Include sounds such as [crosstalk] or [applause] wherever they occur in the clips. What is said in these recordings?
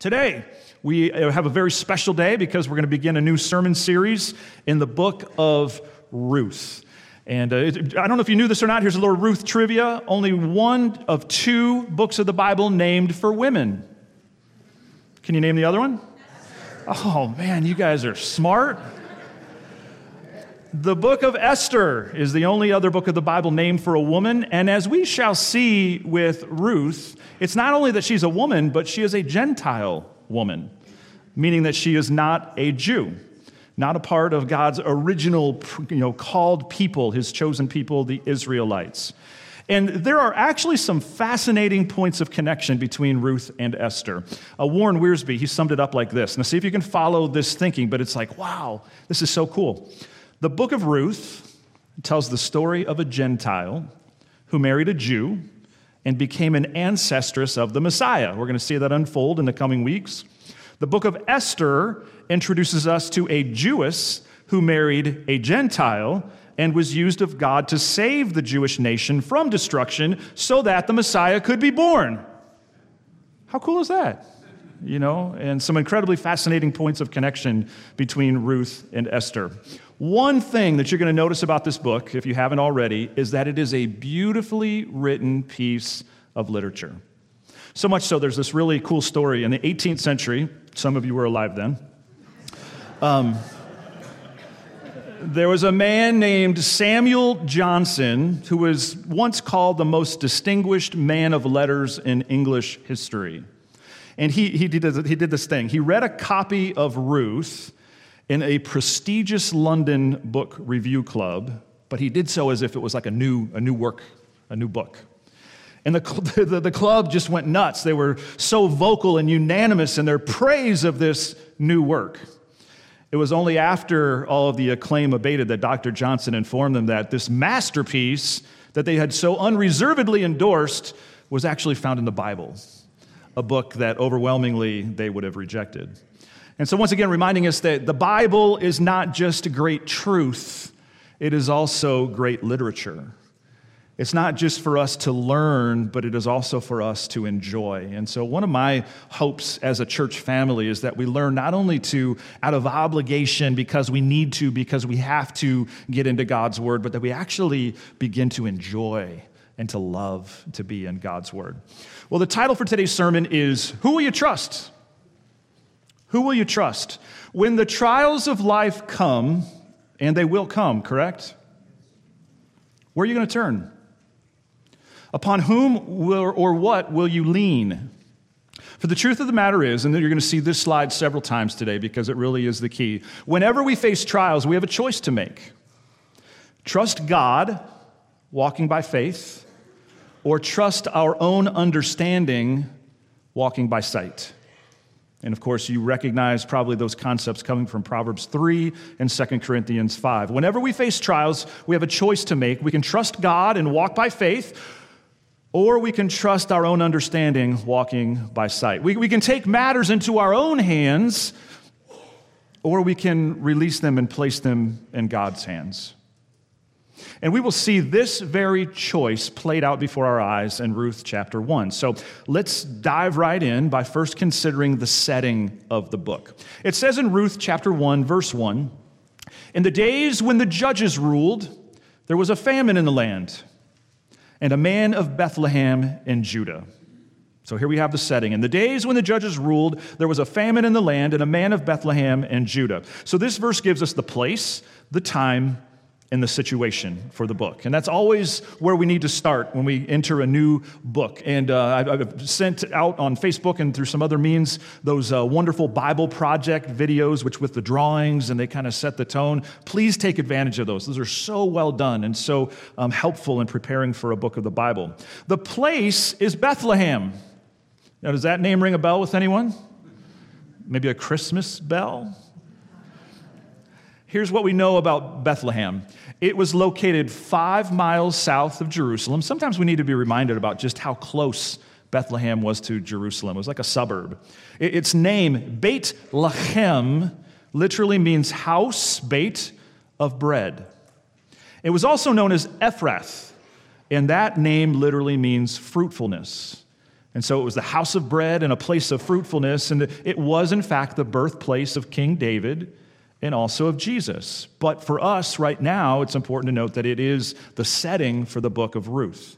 Today, we uh, have a very special day because we're going to begin a new sermon series in the book of Ruth. And uh, I don't know if you knew this or not. Here's a little Ruth trivia. Only one of two books of the Bible named for women. Can you name the other one? Oh, man, you guys are smart. The book of Esther is the only other book of the Bible named for a woman. And as we shall see with Ruth, it's not only that she's a woman, but she is a Gentile woman, meaning that she is not a Jew, not a part of God's original you know, called people, his chosen people, the Israelites. And there are actually some fascinating points of connection between Ruth and Esther. Uh, Warren Wiersbe, he summed it up like this. Now, see if you can follow this thinking, but it's like, wow, this is so cool. The book of Ruth tells the story of a Gentile who married a Jew and became an ancestress of the Messiah. We're going to see that unfold in the coming weeks. The book of Esther introduces us to a Jewess who married a Gentile and was used of God to save the Jewish nation from destruction so that the Messiah could be born. How cool is that? You know, and some incredibly fascinating points of connection between Ruth and Esther. One thing that you're going to notice about this book, if you haven't already, is that it is a beautifully written piece of literature. So much so, there's this really cool story. In the 18th century, some of you were alive then, um, there was a man named Samuel Johnson who was once called the most distinguished man of letters in English history. And he, he, did, he did this thing. He read a copy of Ruth in a prestigious London book review club, but he did so as if it was like a new, a new work, a new book. And the, [laughs] the, the club just went nuts. They were so vocal and unanimous in their praise of this new work. It was only after all of the acclaim abated that Dr. Johnson informed them that this masterpiece that they had so unreservedly endorsed was actually found in the Bible, a book that overwhelmingly they would have rejected. And so, once again, reminding us that the Bible is not just great truth, it is also great literature. It's not just for us to learn, but it is also for us to enjoy. And so, one of my hopes as a church family is that we learn not only to, out of obligation, because we need to, because we have to get into God's Word, but that we actually begin to enjoy and to love to be in God's Word. Well, the title for today's sermon is Who Will You Trust? Who will you trust? When the trials of life come, and they will come, correct? Where are you going to turn? Upon whom will, or what will you lean? For the truth of the matter is, and you're going to see this slide several times today because it really is the key. Whenever we face trials, we have a choice to make trust God, walking by faith, or trust our own understanding, walking by sight. And of course, you recognize probably those concepts coming from Proverbs 3 and 2 Corinthians 5. Whenever we face trials, we have a choice to make. We can trust God and walk by faith, or we can trust our own understanding, walking by sight. We, we can take matters into our own hands, or we can release them and place them in God's hands. And we will see this very choice played out before our eyes in Ruth chapter 1. So let's dive right in by first considering the setting of the book. It says in Ruth chapter 1, verse 1 In the days when the judges ruled, there was a famine in the land, and a man of Bethlehem in Judah. So here we have the setting. In the days when the judges ruled, there was a famine in the land, and a man of Bethlehem in Judah. So this verse gives us the place, the time, in the situation for the book. And that's always where we need to start when we enter a new book. And uh, I've, sent out on Facebook and through some other means those uh, wonderful Bible Project videos, which with the drawings and they kind of set the tone. Please take advantage of those. Those are so well done and so um, helpful in preparing for a book of the Bible. The place is Bethlehem. Now, does that name ring a bell with anyone? Maybe a Christmas bell? Here's what we know about Bethlehem it was located five miles south of Jerusalem. Sometimes we need to be reminded about just how close Bethlehem was to Jerusalem. It was like a suburb. Its name, Beit Lachem, literally means house, bait of bread. It was also known as Ephrath, and that name literally means fruitfulness. And so it was the house of bread and a place of fruitfulness, and it was, in fact, the birthplace of King David and also of Jesus. But for us right now, it's important to note that it is the setting for the book of Ruth.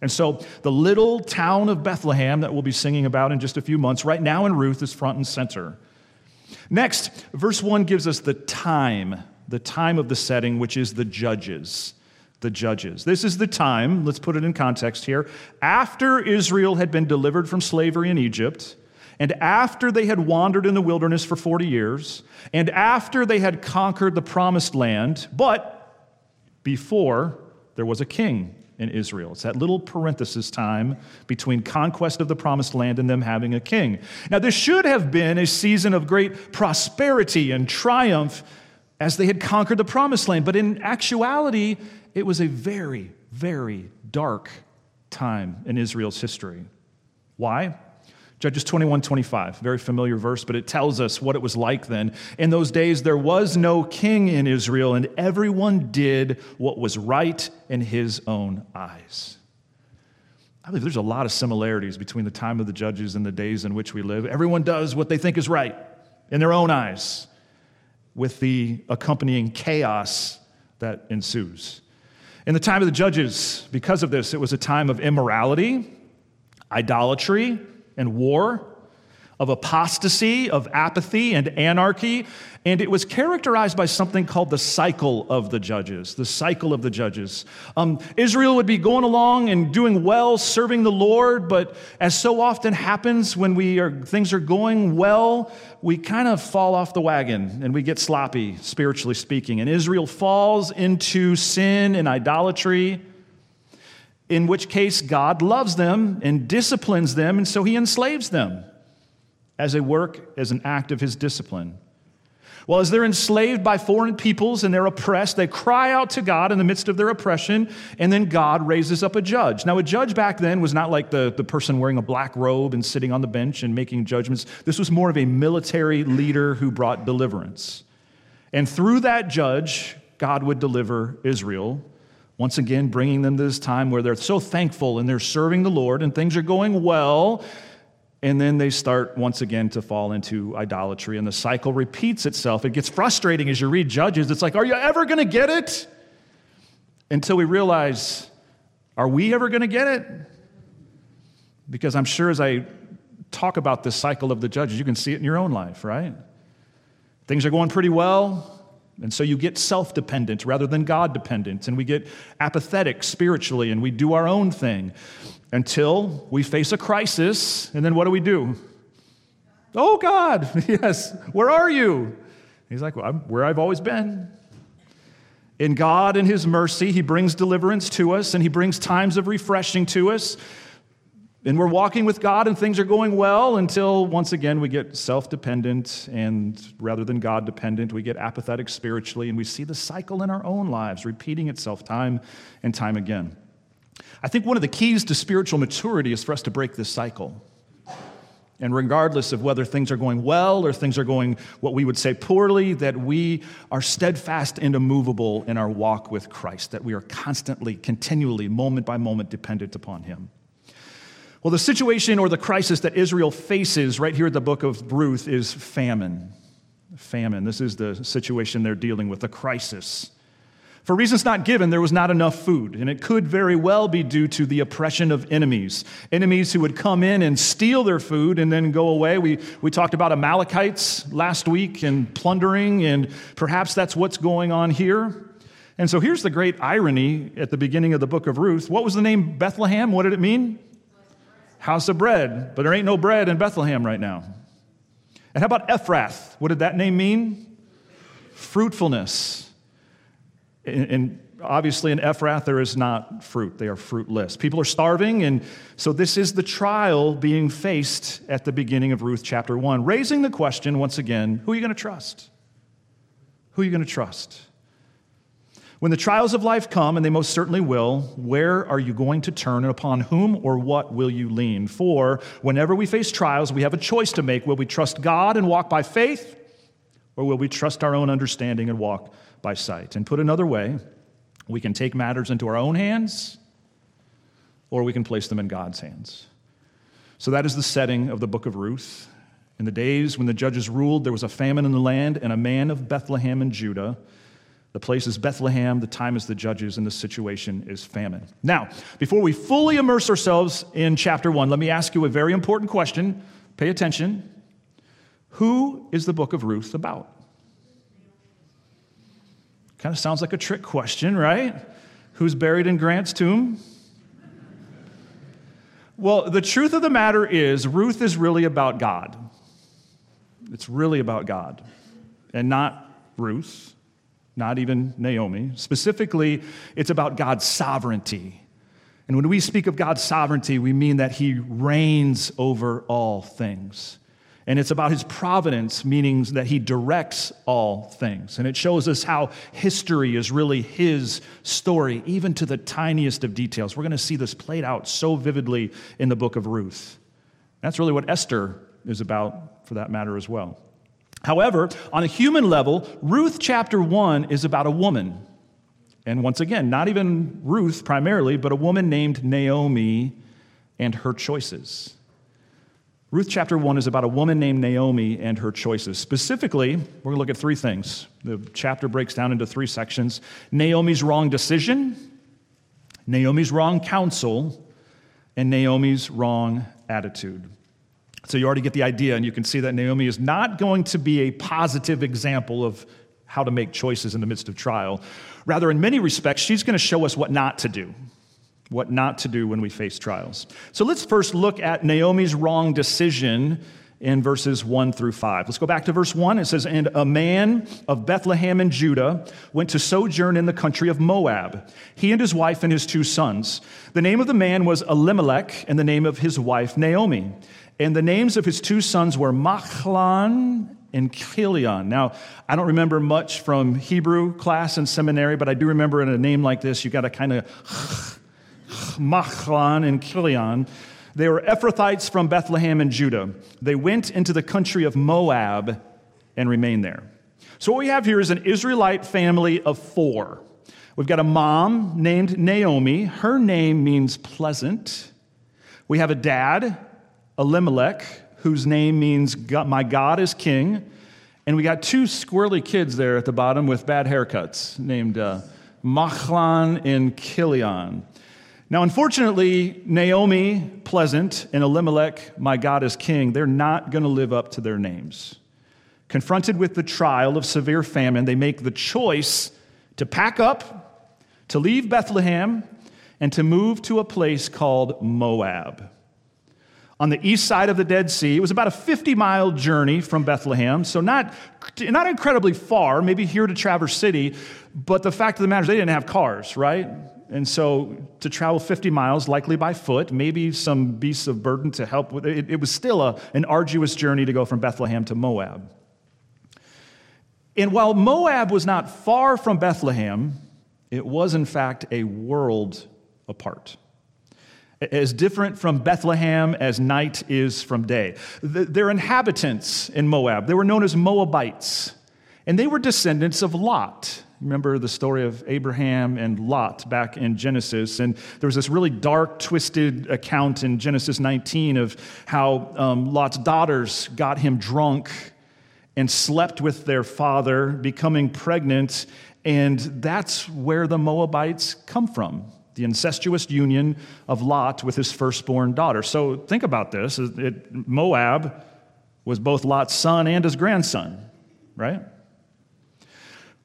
And so the little town of Bethlehem that we'll be singing about in just a few months, right now in Ruth, is front and center. Next, verse 1 gives us the time, the time of the setting, which is the judges. The judges. This is the time, let's put it in context here, after Israel had been delivered from slavery in Egypt, and after they had wandered in the wilderness for 40 years, and after they had conquered the promised land, but before there was a king in Israel. It's that little parenthesis time between conquest of the promised land and them having a king. Now, this should have been a season of great prosperity and triumph as they had conquered the promised land, but in actuality, it was a very, very dark time in Israel's history. Why? Judges 21 25, very familiar verse, but it tells us what it was like then. In those days, there was no king in Israel, and everyone did what was right in his own eyes. I believe there's a lot of similarities between the time of the judges and the days in which we live. Everyone does what they think is right in their own eyes, with the accompanying chaos that ensues. In the time of the judges, because of this, it was a time of immorality, idolatry, and war, of apostasy, of apathy and anarchy. And it was characterized by something called the cycle of the judges. The cycle of the judges. Um, Israel would be going along and doing well, serving the Lord, but as so often happens when we are, things are going well, we kind of fall off the wagon and we get sloppy, spiritually speaking. And Israel falls into sin and idolatry in which case God loves them and disciplines them, and so he enslaves them as a work, as an act of his discipline. Well, as they're enslaved by foreign peoples and they're oppressed, they cry out to God in the midst of their oppression, and then God raises up a judge. Now, a judge back then was not like the, the person wearing a black robe and sitting on the bench and making judgments. This was more of a military leader who brought deliverance. And through that judge, God would deliver Israel once again, bringing them to this time where they're so thankful and they're serving the Lord and things are going well. And then they start once again to fall into idolatry, and the cycle repeats itself. It gets frustrating as you read Judges. It's like, are you ever going to get it? Until we realize, are we ever going to get it? Because I'm sure as I talk about this cycle of the judges, you can see it in your own life, right? Things are going pretty well. And so you get self dependent rather than God dependent, and we get apathetic spiritually, and we do our own thing until we face a crisis, and then what do we do? Oh, God, [laughs] yes, where are you? He's like, well, I'm where I've always been. In God and His mercy, He brings deliverance to us, and He brings times of refreshing to us. And we're walking with God and things are going well until once again we get self dependent and rather than God dependent, we get apathetic spiritually and we see the cycle in our own lives repeating itself time and time again. I think one of the keys to spiritual maturity is for us to break this cycle. And regardless of whether things are going well or things are going what we would say poorly, that we are steadfast and immovable in our walk with Christ, that we are constantly, continually, moment by moment dependent upon Him. Well, the situation or the crisis that Israel faces right here at the book of Ruth is famine. Famine. This is the situation they're dealing with, a crisis. For reasons not given, there was not enough food, and it could very well be due to the oppression of enemies. Enemies who would come in and steal their food and then go away. We, we talked about Amalekites last week and plundering, and perhaps that's what's going on here. And so here's the great irony at the beginning of the book of Ruth. What was the name Bethlehem? What did it mean? House of bread, but there ain't no bread in Bethlehem right now. And how about Ephrath? What did that name mean? Fruitfulness. And, obviously in Ephrath, there is not fruit. They are fruitless. People are starving, and so this is the trial being faced at the beginning of Ruth chapter 1, raising the question once again who are you going to trust? Who are you going to trust? When the trials of life come, and they most certainly will, where are you going to turn and upon whom or what will you lean? For whenever we face trials, we have a choice to make. Will we trust God and walk by faith, or will we trust our own understanding and walk by sight? And put another way, we can take matters into our own hands, or we can place them in God's hands. So that is the setting of the book of Ruth. In the days when the judges ruled, there was a famine in the land, and a man of Bethlehem in Judah the place is Bethlehem, the time is the judges, and the situation is famine. Now, before we fully immerse ourselves in chapter one, let me ask you a very important question. Pay attention. Who is the book of Ruth about? Kind of sounds like a trick question, right? Who's buried in Grant's tomb? Well, the truth of the matter is, Ruth is really about God. It's really about God and not Ruth not even Naomi. Specifically, it's about God's sovereignty. And when we speak of God's sovereignty, we mean that He reigns over all things. And it's about His providence, meaning that He directs all things. And it shows us how history is really His story, even to the tiniest of details. We're going to see this played out so vividly in the book of Ruth. That's really what Esther is about, for that matter, as well. However, on a human level, Ruth chapter 1 is about a woman. And once again, not even Ruth primarily, but a woman named Naomi and her choices. Ruth chapter 1 is about a woman named Naomi and her choices. Specifically, we're going to look at three things. The chapter breaks down into three sections Naomi's wrong decision, Naomi's wrong counsel, and Naomi's wrong attitude. So you already get the idea, and you can see that Naomi is not going to be a positive example of how to make choices in the midst of trial. Rather, in many respects, she's going to show us what not to do, what not to do when we face trials. So let's first look at Naomi's wrong decision in verses 1 through 5. Let's go back to verse 1. It says, And a man of Bethlehem in Judah went to sojourn in the country of Moab, he and his wife and his two sons. The name of the man was Elimelech, and the name of his wife Naomi. And the names of his two sons were Mahlon and Chilion. Now, I don't remember much from Hebrew class and seminary, but I do remember in a name like this, you got to kind of [laughs] Mahlon and Chilion. They were Ephrathites from Bethlehem and Judah. They went into the country of Moab and remained there. So, what we have here is an Israelite family of four. We've got a mom named Naomi. Her name means pleasant. We have a dad Elimelech, whose name means My God is King. And we got two squirrely kids there at the bottom with bad haircuts named uh, Mahlon and Chilion. Now, unfortunately, Naomi, Pleasant, and Elimelech, My God is King, they're not going to live up to their names. Confronted with the trial of severe famine, they make the choice to pack up, to leave Bethlehem, and to move to a place called Moab on the east side of the Dead Sea. It was about a 50 mile journey from Bethlehem, so not, not incredibly far, maybe here to Traverse City, but the fact of the matter is they didn't have cars, right? And so to travel 50 miles, likely by foot, maybe some beasts of burden to help with it, it was still a, an arduous journey to go from Bethlehem to Moab. And while Moab was not far from Bethlehem, it was in fact a world apart as different from Bethlehem as night is from day. Their inhabitants in Moab, they were known as Moabites, and they were descendants of Lot. Remember the story of Abraham and Lot back in Genesis. And there was this really dark, twisted account in Genesis 19 of how um, Lot's daughters got him drunk and slept with their father, becoming pregnant. And that's where the Moabites come from the incestuous union of Lot with his firstborn daughter. So think about this it, Moab was both Lot's son and his grandson, right?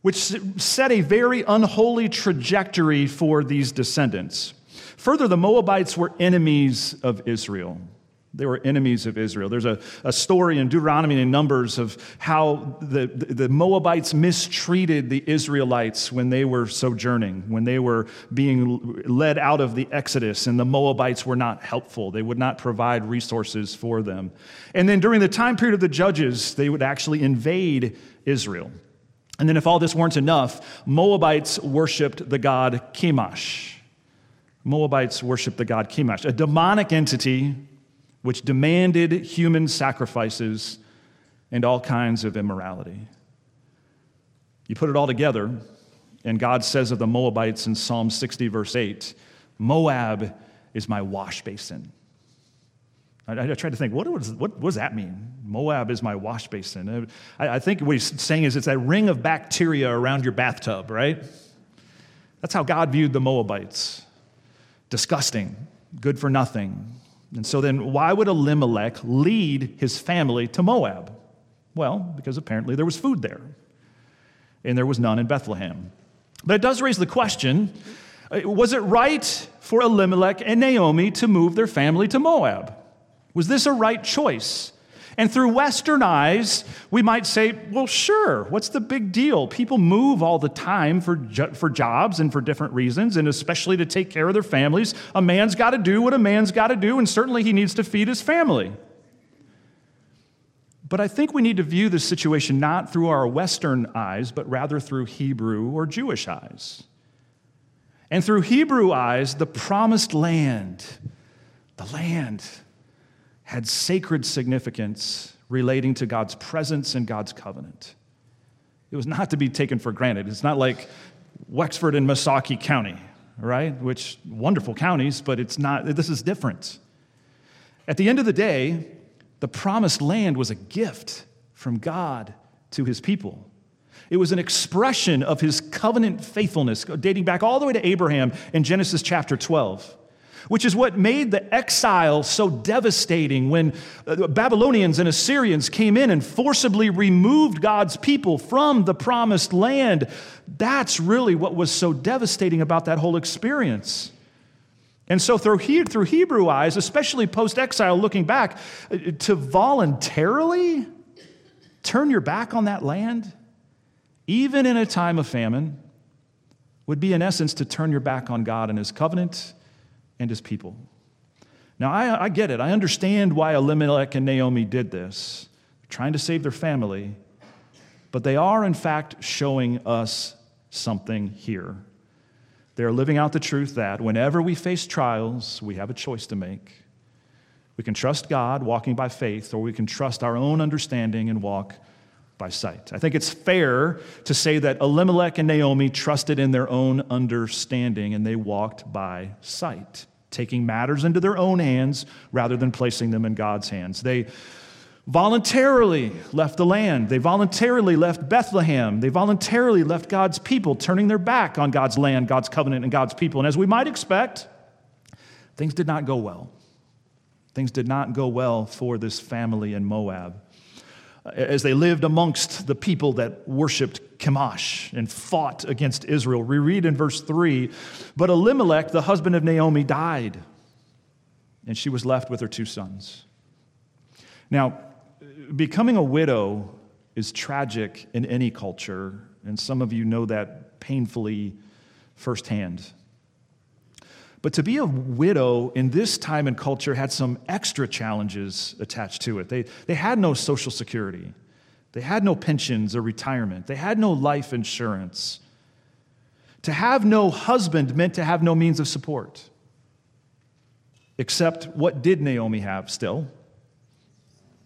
Which set a very unholy trajectory for these descendants. Further, the Moabites were enemies of Israel. They were enemies of Israel. There's a, a story in Deuteronomy and Numbers of how the, the, Moabites mistreated the Israelites when they were sojourning, when they were being led out of the Exodus, and the Moabites were not helpful. They would not provide resources for them. And then during the time period of the judges, they would actually invade Israel. And then, if all this weren't enough, Moabites worshiped the god Chemosh. Moabites worshiped the god Chemosh, a demonic entity which demanded human sacrifices and all kinds of immorality. You put it all together, and God says of the Moabites in Psalm 60, verse 8 Moab is my wash basin. I, I tried to think, what does, what, what does that mean? Moab is my wash basin. I, I think what he's saying is it's that ring of bacteria around your bathtub, right? That's how God viewed the Moabites. Disgusting, good for nothing, and so then, why would Elimelech lead his family to Moab? Well, because apparently there was food there, and there was none in Bethlehem. But it does raise the question uh, was it right for Elimelech and Naomi to move their family to Moab? Was this a right choice? And through Western eyes, we might say, well, sure, what's the big deal? People move all the time for, jo- for jobs and for different reasons, and especially to take care of their families. A man's got to do what a man's got to do, and certainly he needs to feed his family. But I think we need to view this situation not through our Western eyes, but rather through Hebrew or Jewish eyes. And through Hebrew eyes, the promised land, the land, had sacred significance relating to God's presence and God's covenant. It was not to be taken for granted. It's not like Wexford and Missaukee County, right? Which wonderful counties, but it's not, this is different. At the end of the day, the promised land was a gift from God to his people. It was an expression of his covenant faithfulness, dating back all the way to Abraham in Genesis chapter 12 which is what made the exile so devastating when uh, Babylonians and Assyrians came in and forcibly removed God's people from the promised land. That's really what was so devastating about that whole experience. And so, through, through Hebrew eyes, especially post exile, looking back, uh, to voluntarily turn your back on that land, even in a time of famine, would be in essence to turn your back on God and His covenant and his people. Now, I, I get it. I understand why Elimelech and Naomi did this, They're trying to save their family, but they are, in fact, showing us something here. They're living out the truth that whenever we face trials, we have a choice to make. We can trust God, walking by faith, or we can trust our own understanding and walk by sight. I think it's fair to say that Elimelech and Naomi trusted in their own understanding and they walked by sight, taking matters into their own hands rather than placing them in God's hands. They voluntarily left the land. They voluntarily left Bethlehem. They voluntarily left God's people, turning their back on God's land, God's covenant, and God's people. And as we might expect, things did not go well. Things did not go well for this family in Moab as they lived amongst the people that worshiped Chemosh and fought against Israel. We read in verse 3 But Elimelech, the husband of Naomi, died, and she was left with her two sons. Now, becoming a widow is tragic in any culture, and some of you know that painfully firsthand. But to be a widow in this time and culture had some extra challenges attached to it. They, they had no social security, they had no pensions or retirement, they had no life insurance. To have no husband meant to have no means of support. Except what did Naomi have still?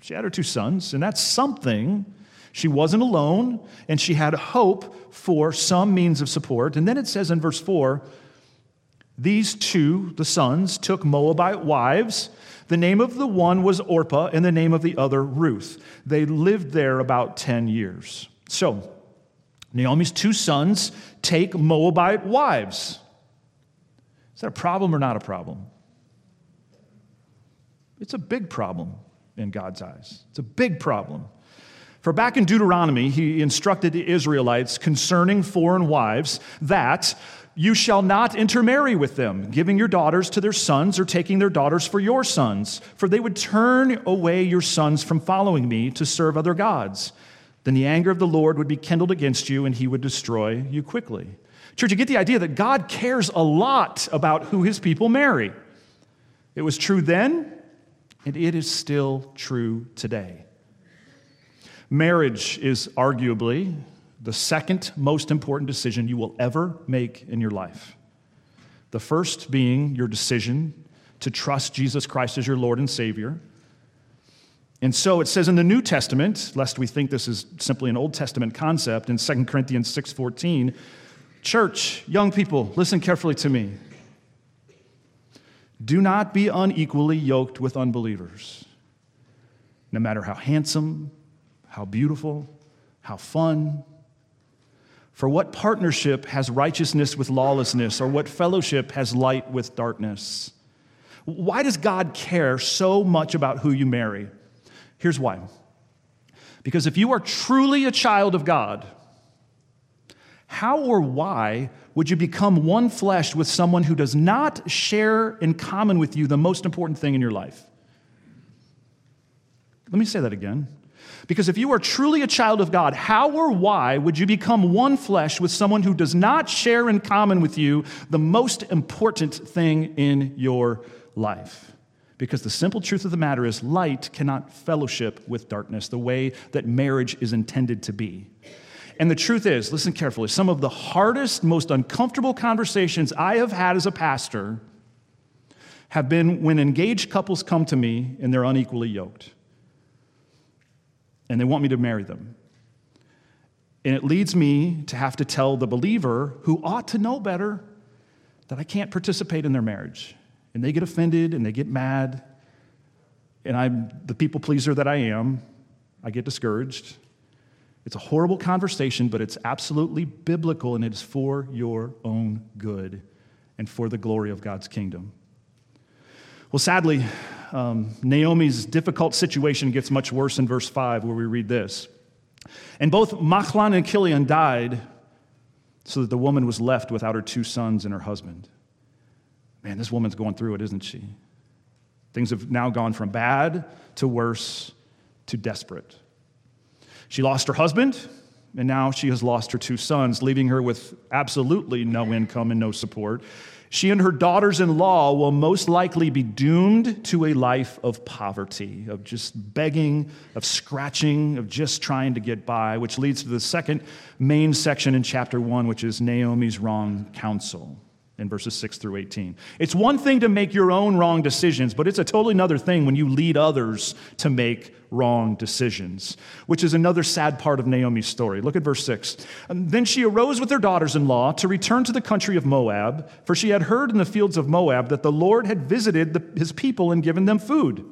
She had her two sons, and that's something. She wasn't alone, and she had hope for some means of support. And then it says in verse 4 these two, the sons, took Moabite wives. The name of the one was Orpah, and the name of the other Ruth. They lived there about 10 years. So, Naomi's two sons take Moabite wives. Is that a problem or not a problem? It's a big problem in God's eyes. It's a big problem. For back in Deuteronomy, he instructed the Israelites concerning foreign wives that you shall not intermarry with them, giving your daughters to their sons or taking their daughters for your sons, for they would turn away your sons from following me to serve other gods. Then the anger of the Lord would be kindled against you, and he would destroy you quickly. Church, you get the idea that God cares a lot about who his people marry. It was true then, and it is still true today. Marriage is arguably the second most important decision you will ever make in your life. The first being your decision to trust Jesus Christ as your Lord and Savior. And so it says in the New Testament, lest we think this is simply an Old Testament concept, in 2 Corinthians 6:14, church, young people, listen carefully to me. Do not be unequally yoked with unbelievers. No matter how handsome, how beautiful, how fun, for what partnership has righteousness with lawlessness, or what fellowship has light with darkness? Why does God care so much about who you marry? Here's why. Because if you are truly a child of God, how or why would you become one flesh with someone who does not share in common with you the most important thing in your life? Let me say that again. Because if you are truly a child of God, how or why would you become one flesh with someone who does not share in common with you the most important thing in your life? Because the simple truth of the matter is, light cannot fellowship with darkness the way that marriage is intended to be. And the truth is, listen carefully, some of the hardest, most uncomfortable conversations I have had as a pastor have been when engaged couples come to me and they're unequally yoked and they want me to marry them. And it leads me to have to tell the believer who ought to know better that I can't participate in their marriage. And they get offended and they get mad. And I'm the people pleaser that I am. I get discouraged. It's a horrible conversation, but it's absolutely biblical and it is for your own good and for the glory of God's kingdom. Well, sadly, um, Naomi's difficult situation gets much worse in verse 5, where we read this. And both Mahlon and Chilion died, so that the woman was left without her two sons and her husband. Man, this woman's going through it, isn't she? Things have now gone from bad to worse to desperate. She lost her husband, and now she has lost her two sons, leaving her with absolutely no income and no support. She and her daughters in law will most likely be doomed to a life of poverty, of just begging, of scratching, of just trying to get by, which leads to the second main section in chapter one, which is Naomi's wrong counsel in verses 6 through 18. It's one thing to make your own wrong decisions, but it's a totally another thing when you lead others to make wrong decisions, which is another sad part of Naomi's story. Look at verse 6. Um, then she arose with her daughters in law to return to the country of Moab, for she had heard in the fields of Moab that the Lord had visited the, his people and given them food.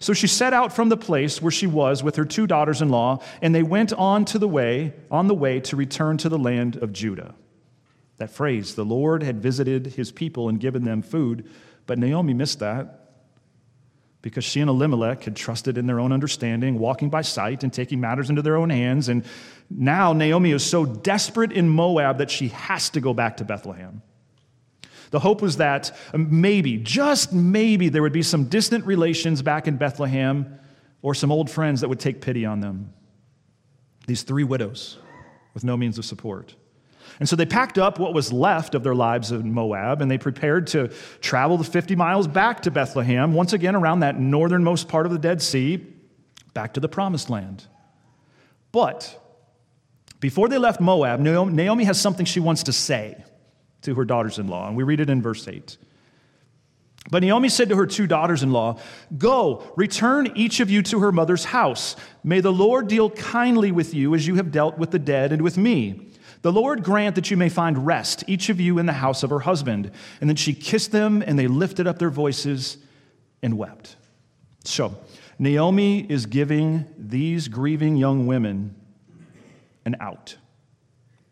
So she set out from the place where she was with her two daughters in law, and they went on to the way, on the way to return to the land of Judah. That phrase, the Lord had visited his people and given them food, but Naomi missed that because she and Elimelech had trusted in their own understanding, walking by sight and taking matters into their own hands. And now Naomi is so desperate in Moab that she has to go back to Bethlehem. The hope was that maybe, just maybe, there would be some distant relations back in Bethlehem or some old friends that would take pity on them. These three widows with no means of support. And so they packed up what was left of their lives in Moab and they prepared to travel the 50 miles back to Bethlehem, once again around that northernmost part of the Dead Sea, back to the promised land. But before they left Moab, Naomi has something she wants to say to her daughters in law, and we read it in verse 8. But Naomi said to her two daughters in law, Go, return each of you to her mother's house. May the Lord deal kindly with you as you have dealt with the dead and with me. The Lord grant that you may find rest, each of you in the house of her husband. And then she kissed them, and they lifted up their voices and wept. So, Naomi is giving these grieving young women an out.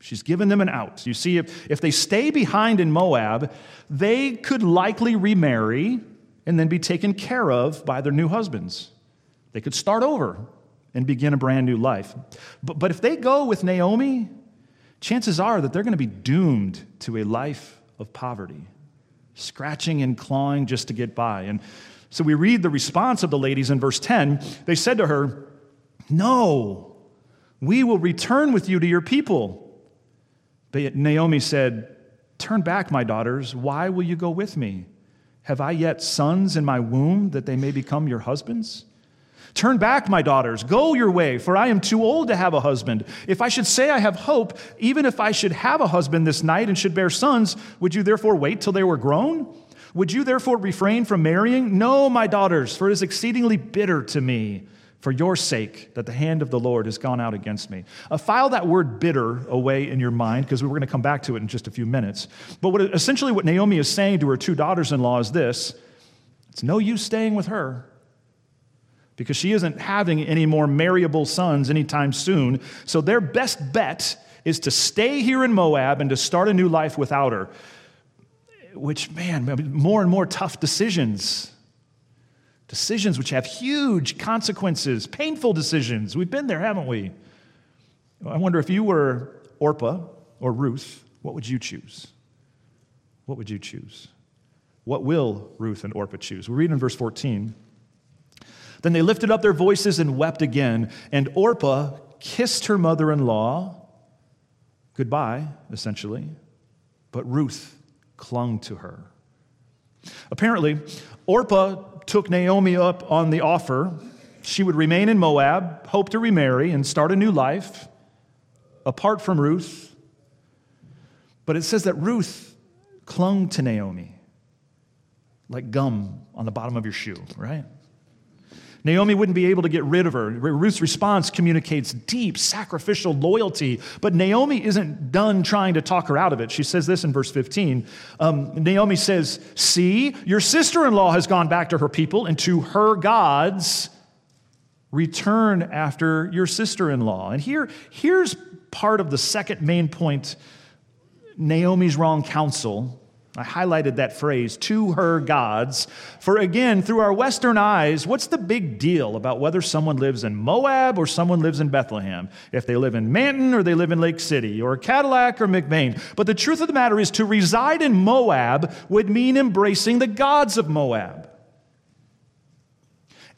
She's given them an out. You see, if, if they stay behind in Moab, they could likely remarry and then be taken care of by their new husbands. They could start over and begin a brand new life. But, but if they go with Naomi, chances are that they're going to be doomed to a life of poverty, scratching and clawing just to get by. And so we read the response of the ladies in verse 10. They said to her, No, we will return with you to your people. But Naomi said, Turn back, my daughters. Why will you go with me? Have I yet sons in my womb that they may become your husbands? Turn back, my daughters, go your way, for I am too old to have a husband. If I should say I have hope, even if I should have a husband this night and should bear sons, would you therefore wait till they were grown? Would you therefore refrain from marrying? No, my daughters, for it is exceedingly bitter to me for your sake that the hand of the Lord has gone out against me. Uh, file that word bitter away in your mind because we're going to come back to it in just a few minutes. But what, essentially, what Naomi is saying to her two daughters in law is this it's no use staying with her because she isn't having any more marryable sons anytime soon. So their best bet is to stay here in Moab and to start a new life without her. Which, man, more and more tough decisions. Decisions which have huge consequences, painful decisions. We've been there, haven't we? I wonder if you were Orpah or Ruth, what would you choose? What would you choose? What will Ruth and Orpah choose? We read in verse 14. Then they lifted up their voices and wept again, and Orpah kissed her mother in law goodbye, essentially, but Ruth clung to her. Apparently, Orpah took Naomi up on the offer. She would remain in Moab, hope to remarry, and start a new life apart from Ruth. But it says that Ruth clung to Naomi like gum on the bottom of your shoe, right? Naomi wouldn't be able to get rid of her. Ruth's response communicates deep sacrificial loyalty, but Naomi isn't done trying to talk her out of it. She says this in verse 15. Um, Naomi says, See, your sister in law has gone back to her people and to her gods. Return after your sister in law. And here, here's part of the second main point Naomi's wrong counsel I highlighted that phrase, to her gods. For again, through our Western eyes, what's the big deal about whether someone lives in Moab or someone lives in Bethlehem? If they live in Manton or they live in Lake City or Cadillac or McBain. But the truth of the matter is, to reside in Moab would mean embracing the gods of Moab.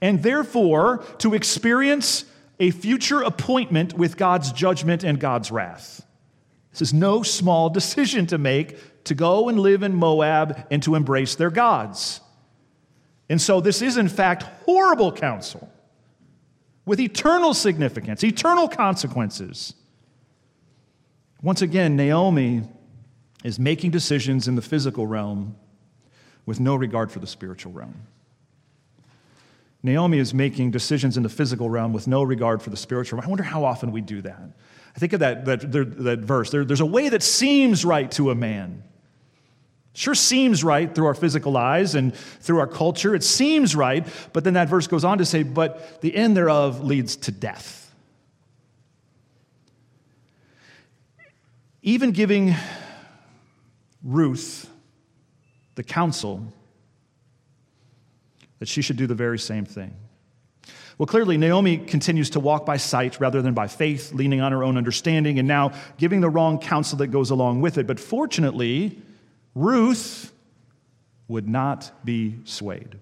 And therefore, to experience a future appointment with God's judgment and God's wrath. This is no small decision to make to go and live in Moab and to embrace their gods. And so, this is in fact horrible counsel with eternal significance, eternal consequences. Once again, Naomi is making decisions in the physical realm with no regard for the spiritual realm. Naomi is making decisions in the physical realm with no regard for the spiritual realm. I wonder how often we do that. I think of that, that, that verse. There, there's a way that seems right to a man, Sure seems right through our physical eyes and through our culture. It seems right, but then that verse goes on to say, but the end thereof leads to death. Even giving Ruth the counsel that she should do the very same thing. Well, clearly, Naomi continues to walk by sight rather than by faith, leaning on her own understanding, and now giving the wrong counsel that goes along with it. But fortunately, Ruth would not be swayed.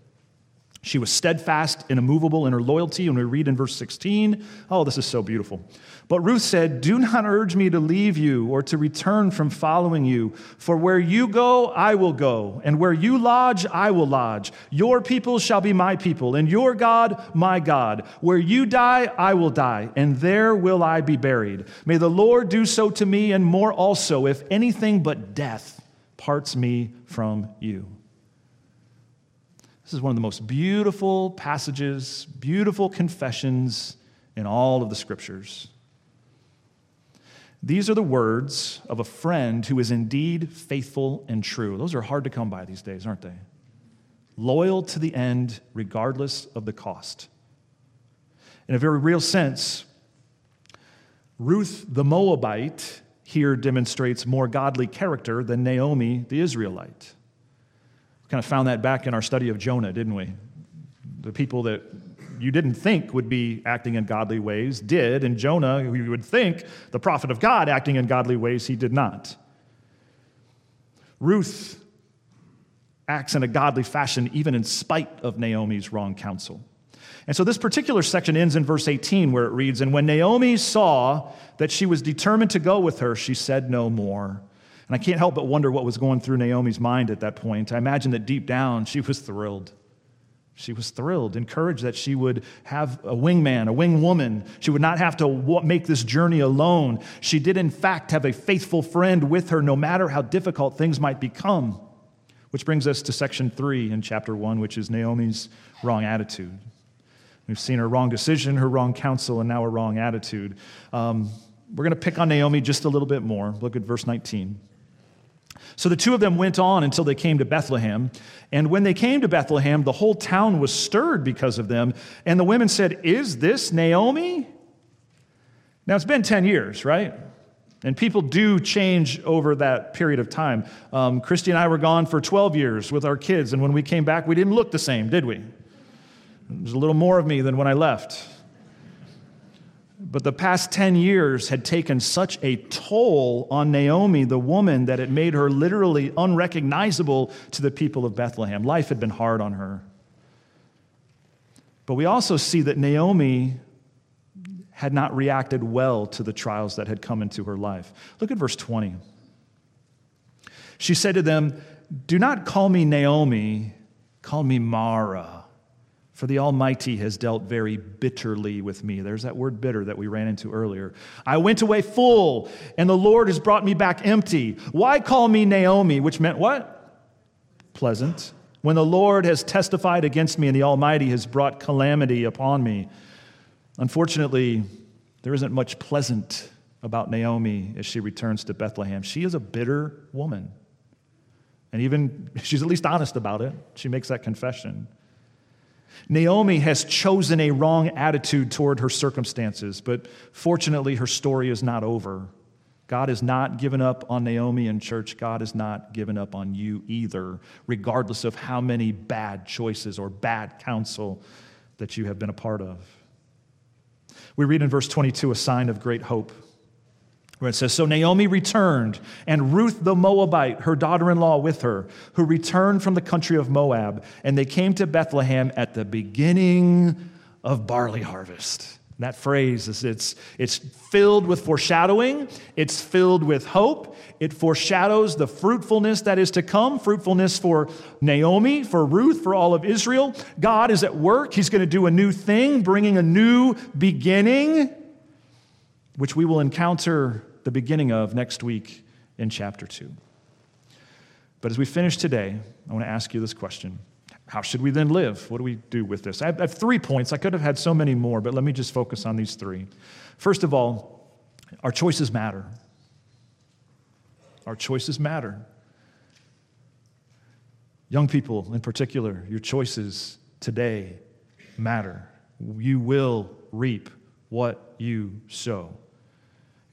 She was steadfast and immovable in her loyalty. And we read in verse 16, oh, this is so beautiful. But Ruth said, Do not urge me to leave you or to return from following you. For where you go, I will go, and where you lodge, I will lodge. Your people shall be my people, and your God, my God. Where you die, I will die, and there will I be buried. May the Lord do so to me, and more also, if anything but death parts me from you. This is one of the most beautiful passages, beautiful confessions in all of the scriptures. These are the words of a friend who is indeed faithful and true. Those are hard to come by these days, aren't they? Loyal to the end, regardless of the cost. In a very real sense, Ruth the Moabite here demonstrates more godly character than Naomi the Israelite. We kind of found that back in our study of Jonah, didn't we? The people that you didn't think would be acting in godly ways did, and Jonah, who you would think the prophet of God acting in godly ways, he did not. Ruth acts in a godly fashion even in spite of Naomi's wrong counsel. And so this particular section ends in verse 18 where it reads And when Naomi saw that she was determined to go with her, she said no more. And I can't help but wonder what was going through Naomi's mind at that point. I imagine that deep down she was thrilled. She was thrilled, encouraged that she would have a wingman, a wing woman. She would not have to make this journey alone. She did, in fact, have a faithful friend with her, no matter how difficult things might become. Which brings us to section three in chapter one, which is Naomi's wrong attitude. We've seen her wrong decision, her wrong counsel, and now her wrong attitude. Um, we're going to pick on Naomi just a little bit more. Look at verse 19. So the two of them went on until they came to Bethlehem. And when they came to Bethlehem, the whole town was stirred because of them. And the women said, Is this Naomi? Now it's been 10 years, right? And people do change over that period of time. Um, Christy and I were gone for 12 years with our kids, and when we came back, we didn't look the same, did we? There's a little more of me than when I left. But the past 10 years had taken such a toll on Naomi, the woman, that it made her literally unrecognizable to the people of Bethlehem. Life had been hard on her. But we also see that Naomi had not reacted well to the trials that had come into her life. Look at verse 20. She said to them, Do not call me Naomi, call me Mara for the Almighty has dealt very bitterly with me. There's that word bitter that we ran into earlier. I went away full, and the Lord has brought me back empty. Why call me Naomi? Which meant what? Pleasant. When the Lord has testified against me, and the Almighty has brought calamity upon me. Unfortunately, there isn't much pleasant about Naomi as she returns to Bethlehem. She is a bitter woman. And even she's at least honest about it. She makes that confession. Naomi has chosen a wrong attitude toward her circumstances, but fortunately, her story is not over. God has not given up on Naomi and church. God has not given up on you either, regardless of how many bad choices or bad counsel that you have been a part of. We read in verse 22 a sign of great hope where it says, So Naomi returned, and Ruth the Moabite, her daughter in law, with her, who returned from the country of Moab, and they came to Bethlehem at the beginning of barley harvest. That phrase is it's, it's filled with foreshadowing, it's filled with hope. It foreshadows the fruitfulness that is to come fruitfulness for Naomi, for Ruth, for all of Israel. God is at work. He's going to do a new thing, bringing a new beginning which we will encounter the beginning of next week in chapter 2. But as we finish today, I want to ask you this question How should we then live? What do we do with this? I have three points. I could have had so many more, but let me just focus on these three. First of all, our choices matter. Our choices matter. Young people, in particular, your choices today matter. You will reap what you sow.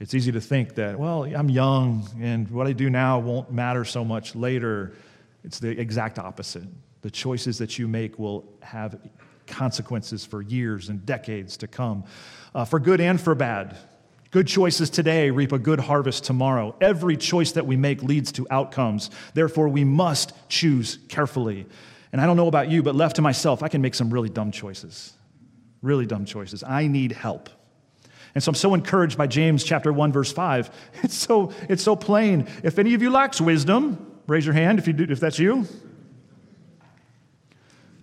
It's easy to think that, well, I'm young and what I do now won't matter so much later. It's the exact opposite. The choices that you make will have consequences for years and decades to come, uh, for good and for bad. Good choices today reap a good harvest tomorrow. Every choice that we make leads to outcomes. Therefore, we must choose carefully. And I don't know about you, but left to myself, I can make some really dumb choices. Really dumb choices. I need help. And so I'm so encouraged by James chapter 1 verse 5. [laughs] It's so it's so plain. If any of you lacks wisdom, raise your hand if you do if that's you.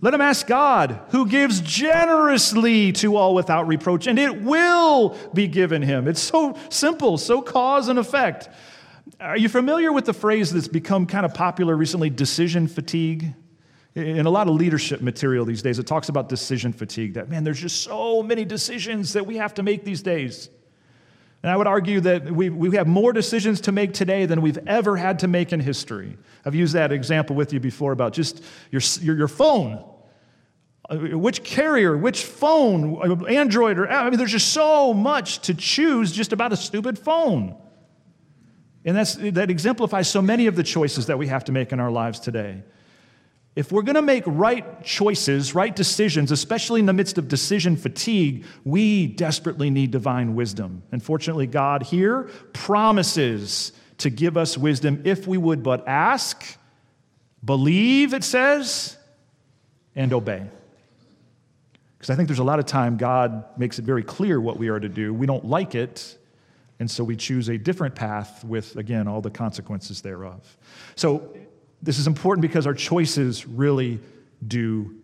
Let him ask God, who gives generously to all without reproach, and it will be given him. It's so simple, so cause and effect. Are you familiar with the phrase that's become kind of popular recently, decision fatigue? In a lot of leadership material these days, it talks about decision fatigue that, man, there's just so many decisions that we have to make these days. And I would argue that we, we have more decisions to make today than we've ever had to make in history. I've used that example with you before about just your, your, your phone. Uh, which carrier, which phone, Android, or I mean, there's just so much to choose just about a stupid phone. And that's, that exemplifies so many of the choices that we have to make in our lives today. If we're going to make right choices, right decisions, especially in the midst of decision fatigue, we desperately need divine wisdom. And fortunately, God here promises to give us wisdom if we would but ask, believe, it says, and obey. Because I think there's a lot of time God makes it very clear what we are to do. We don't like it, and so we choose a different path with, again, all the consequences thereof. So this is important because our choices really do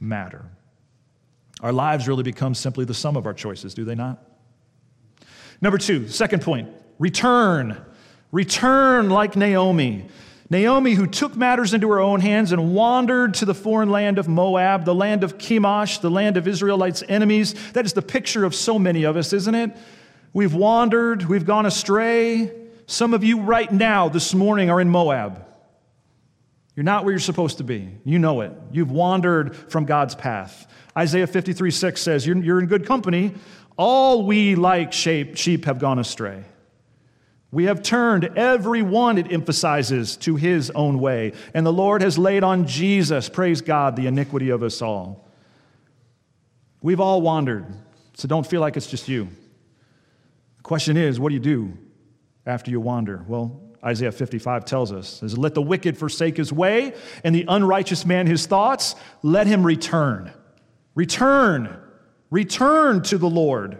matter. Our lives really become simply the sum of our choices, do they not? Number two, second point return. Return like Naomi. Naomi, who took matters into her own hands and wandered to the foreign land of Moab, the land of Chemosh, the land of Israelites' enemies. That is the picture of so many of us, isn't it? We've wandered, we've gone astray. Some of you right now, this morning, are in Moab. You're not where you're supposed to be. You know it. You've wandered from God's path. Isaiah 53 6 says, You're, you're in good company. All we like sheep have gone astray. We have turned every one, it emphasizes, to his own way. And the Lord has laid on Jesus, praise God, the iniquity of us all. We've all wandered, so don't feel like it's just you. The question is, what do you do after you wander? Well, Isaiah 55 tells us, says, Let the wicked forsake his way, and the unrighteous man his thoughts, let him return. Return, return to the Lord,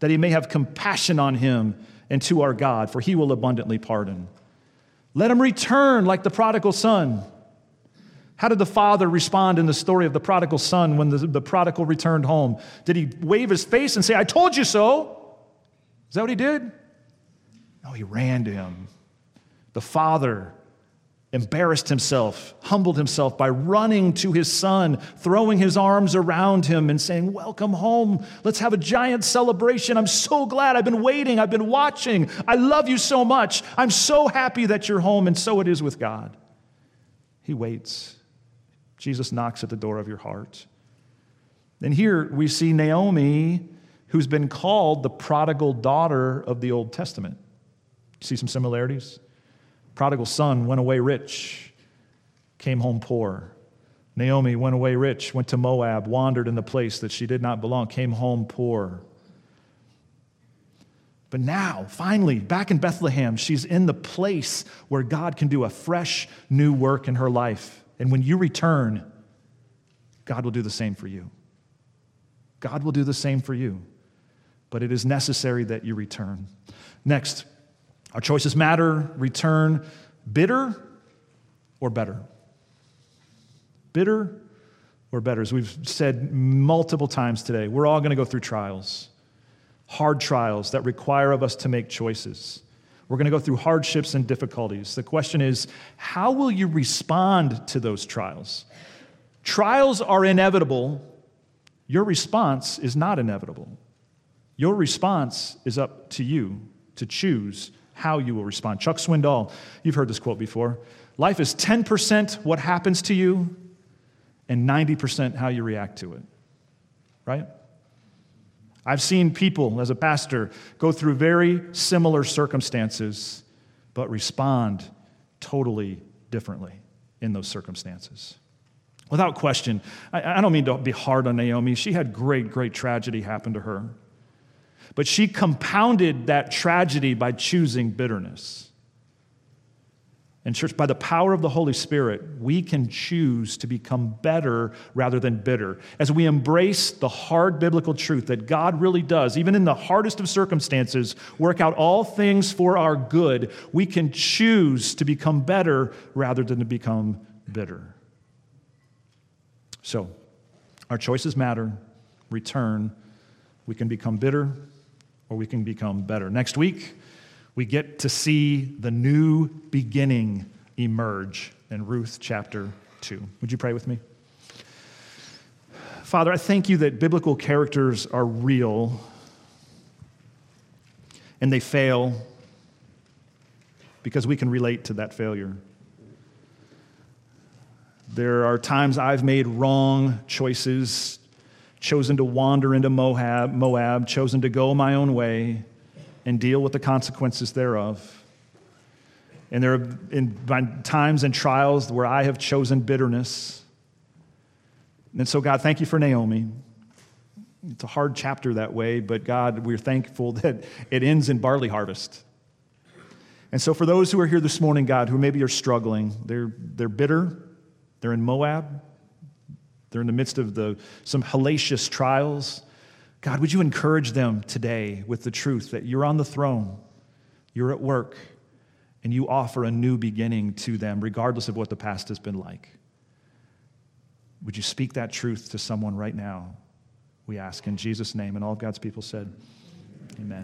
that he may have compassion on him and to our God, for he will abundantly pardon. Let him return like the prodigal son. How did the father respond in the story of the prodigal son when the, the prodigal returned home? Did he wave his face and say, I told you so? Is that what he did? No, he ran to him. The father embarrassed himself, humbled himself by running to his son, throwing his arms around him, and saying, Welcome home. Let's have a giant celebration. I'm so glad. I've been waiting. I've been watching. I love you so much. I'm so happy that you're home. And so it is with God. He waits. Jesus knocks at the door of your heart. And here we see Naomi, who's been called the prodigal daughter of the Old Testament. See some similarities? Prodigal son went away rich, came home poor. Naomi went away rich, went to Moab, wandered in the place that she did not belong, came home poor. But now, finally, back in Bethlehem, she's in the place where God can do a fresh new work in her life. And when you return, God will do the same for you. God will do the same for you. But it is necessary that you return. Next, our choices matter. Return bitter or better. Bitter or better. As we've said multiple times today, we're all going to go through trials, hard trials that require of us to make choices. We're going to go through hardships and difficulties. The question is, how will you respond to those trials? Trials are inevitable. Your response is not inevitable. Your response is up to you to choose how you will respond. Chuck Swindoll, you've heard this quote before. Life is 10% what happens to you and 90% how you react to it, right? I've seen people, as a pastor, go through very similar circumstances, but respond totally differently in those circumstances. Without question, I, don't mean to be hard on Naomi. She had great, great tragedy happen to her. But she compounded that tragedy by choosing bitterness. And, church, by the power of the Holy Spirit, we can choose to become better rather than bitter. As we embrace the hard biblical truth that God really does, even in the hardest of circumstances, work out all things for our good, we can choose to become better rather than to become bitter. So, our choices matter. Return. We can become bitter or we can become better. Next week, we get to see the new beginning emerge in Ruth chapter 2. Would you pray with me? Father, I thank you that biblical characters are real and they fail because we can relate to that failure. There are times I've made wrong choices chosen to wander into Moab, Moab, chosen to go my own way and deal with the consequences thereof. And there have been times and trials where I have chosen bitterness. And so, God, thank you for Naomi. It's a hard chapter that way, but God, we're thankful [laughs] that it ends in barley harvest. And so, for those who are here this morning, God, who maybe are struggling, they're, they're bitter, they're in Moab, they're in the midst of the, some hellacious trials. God, would you encourage them today with the truth that you're on the throne, you're at work, and you offer a new beginning to them, regardless of what the past has been like? Would you speak that truth to someone right now? We ask in Jesus' name. And all of God's people said, Amen.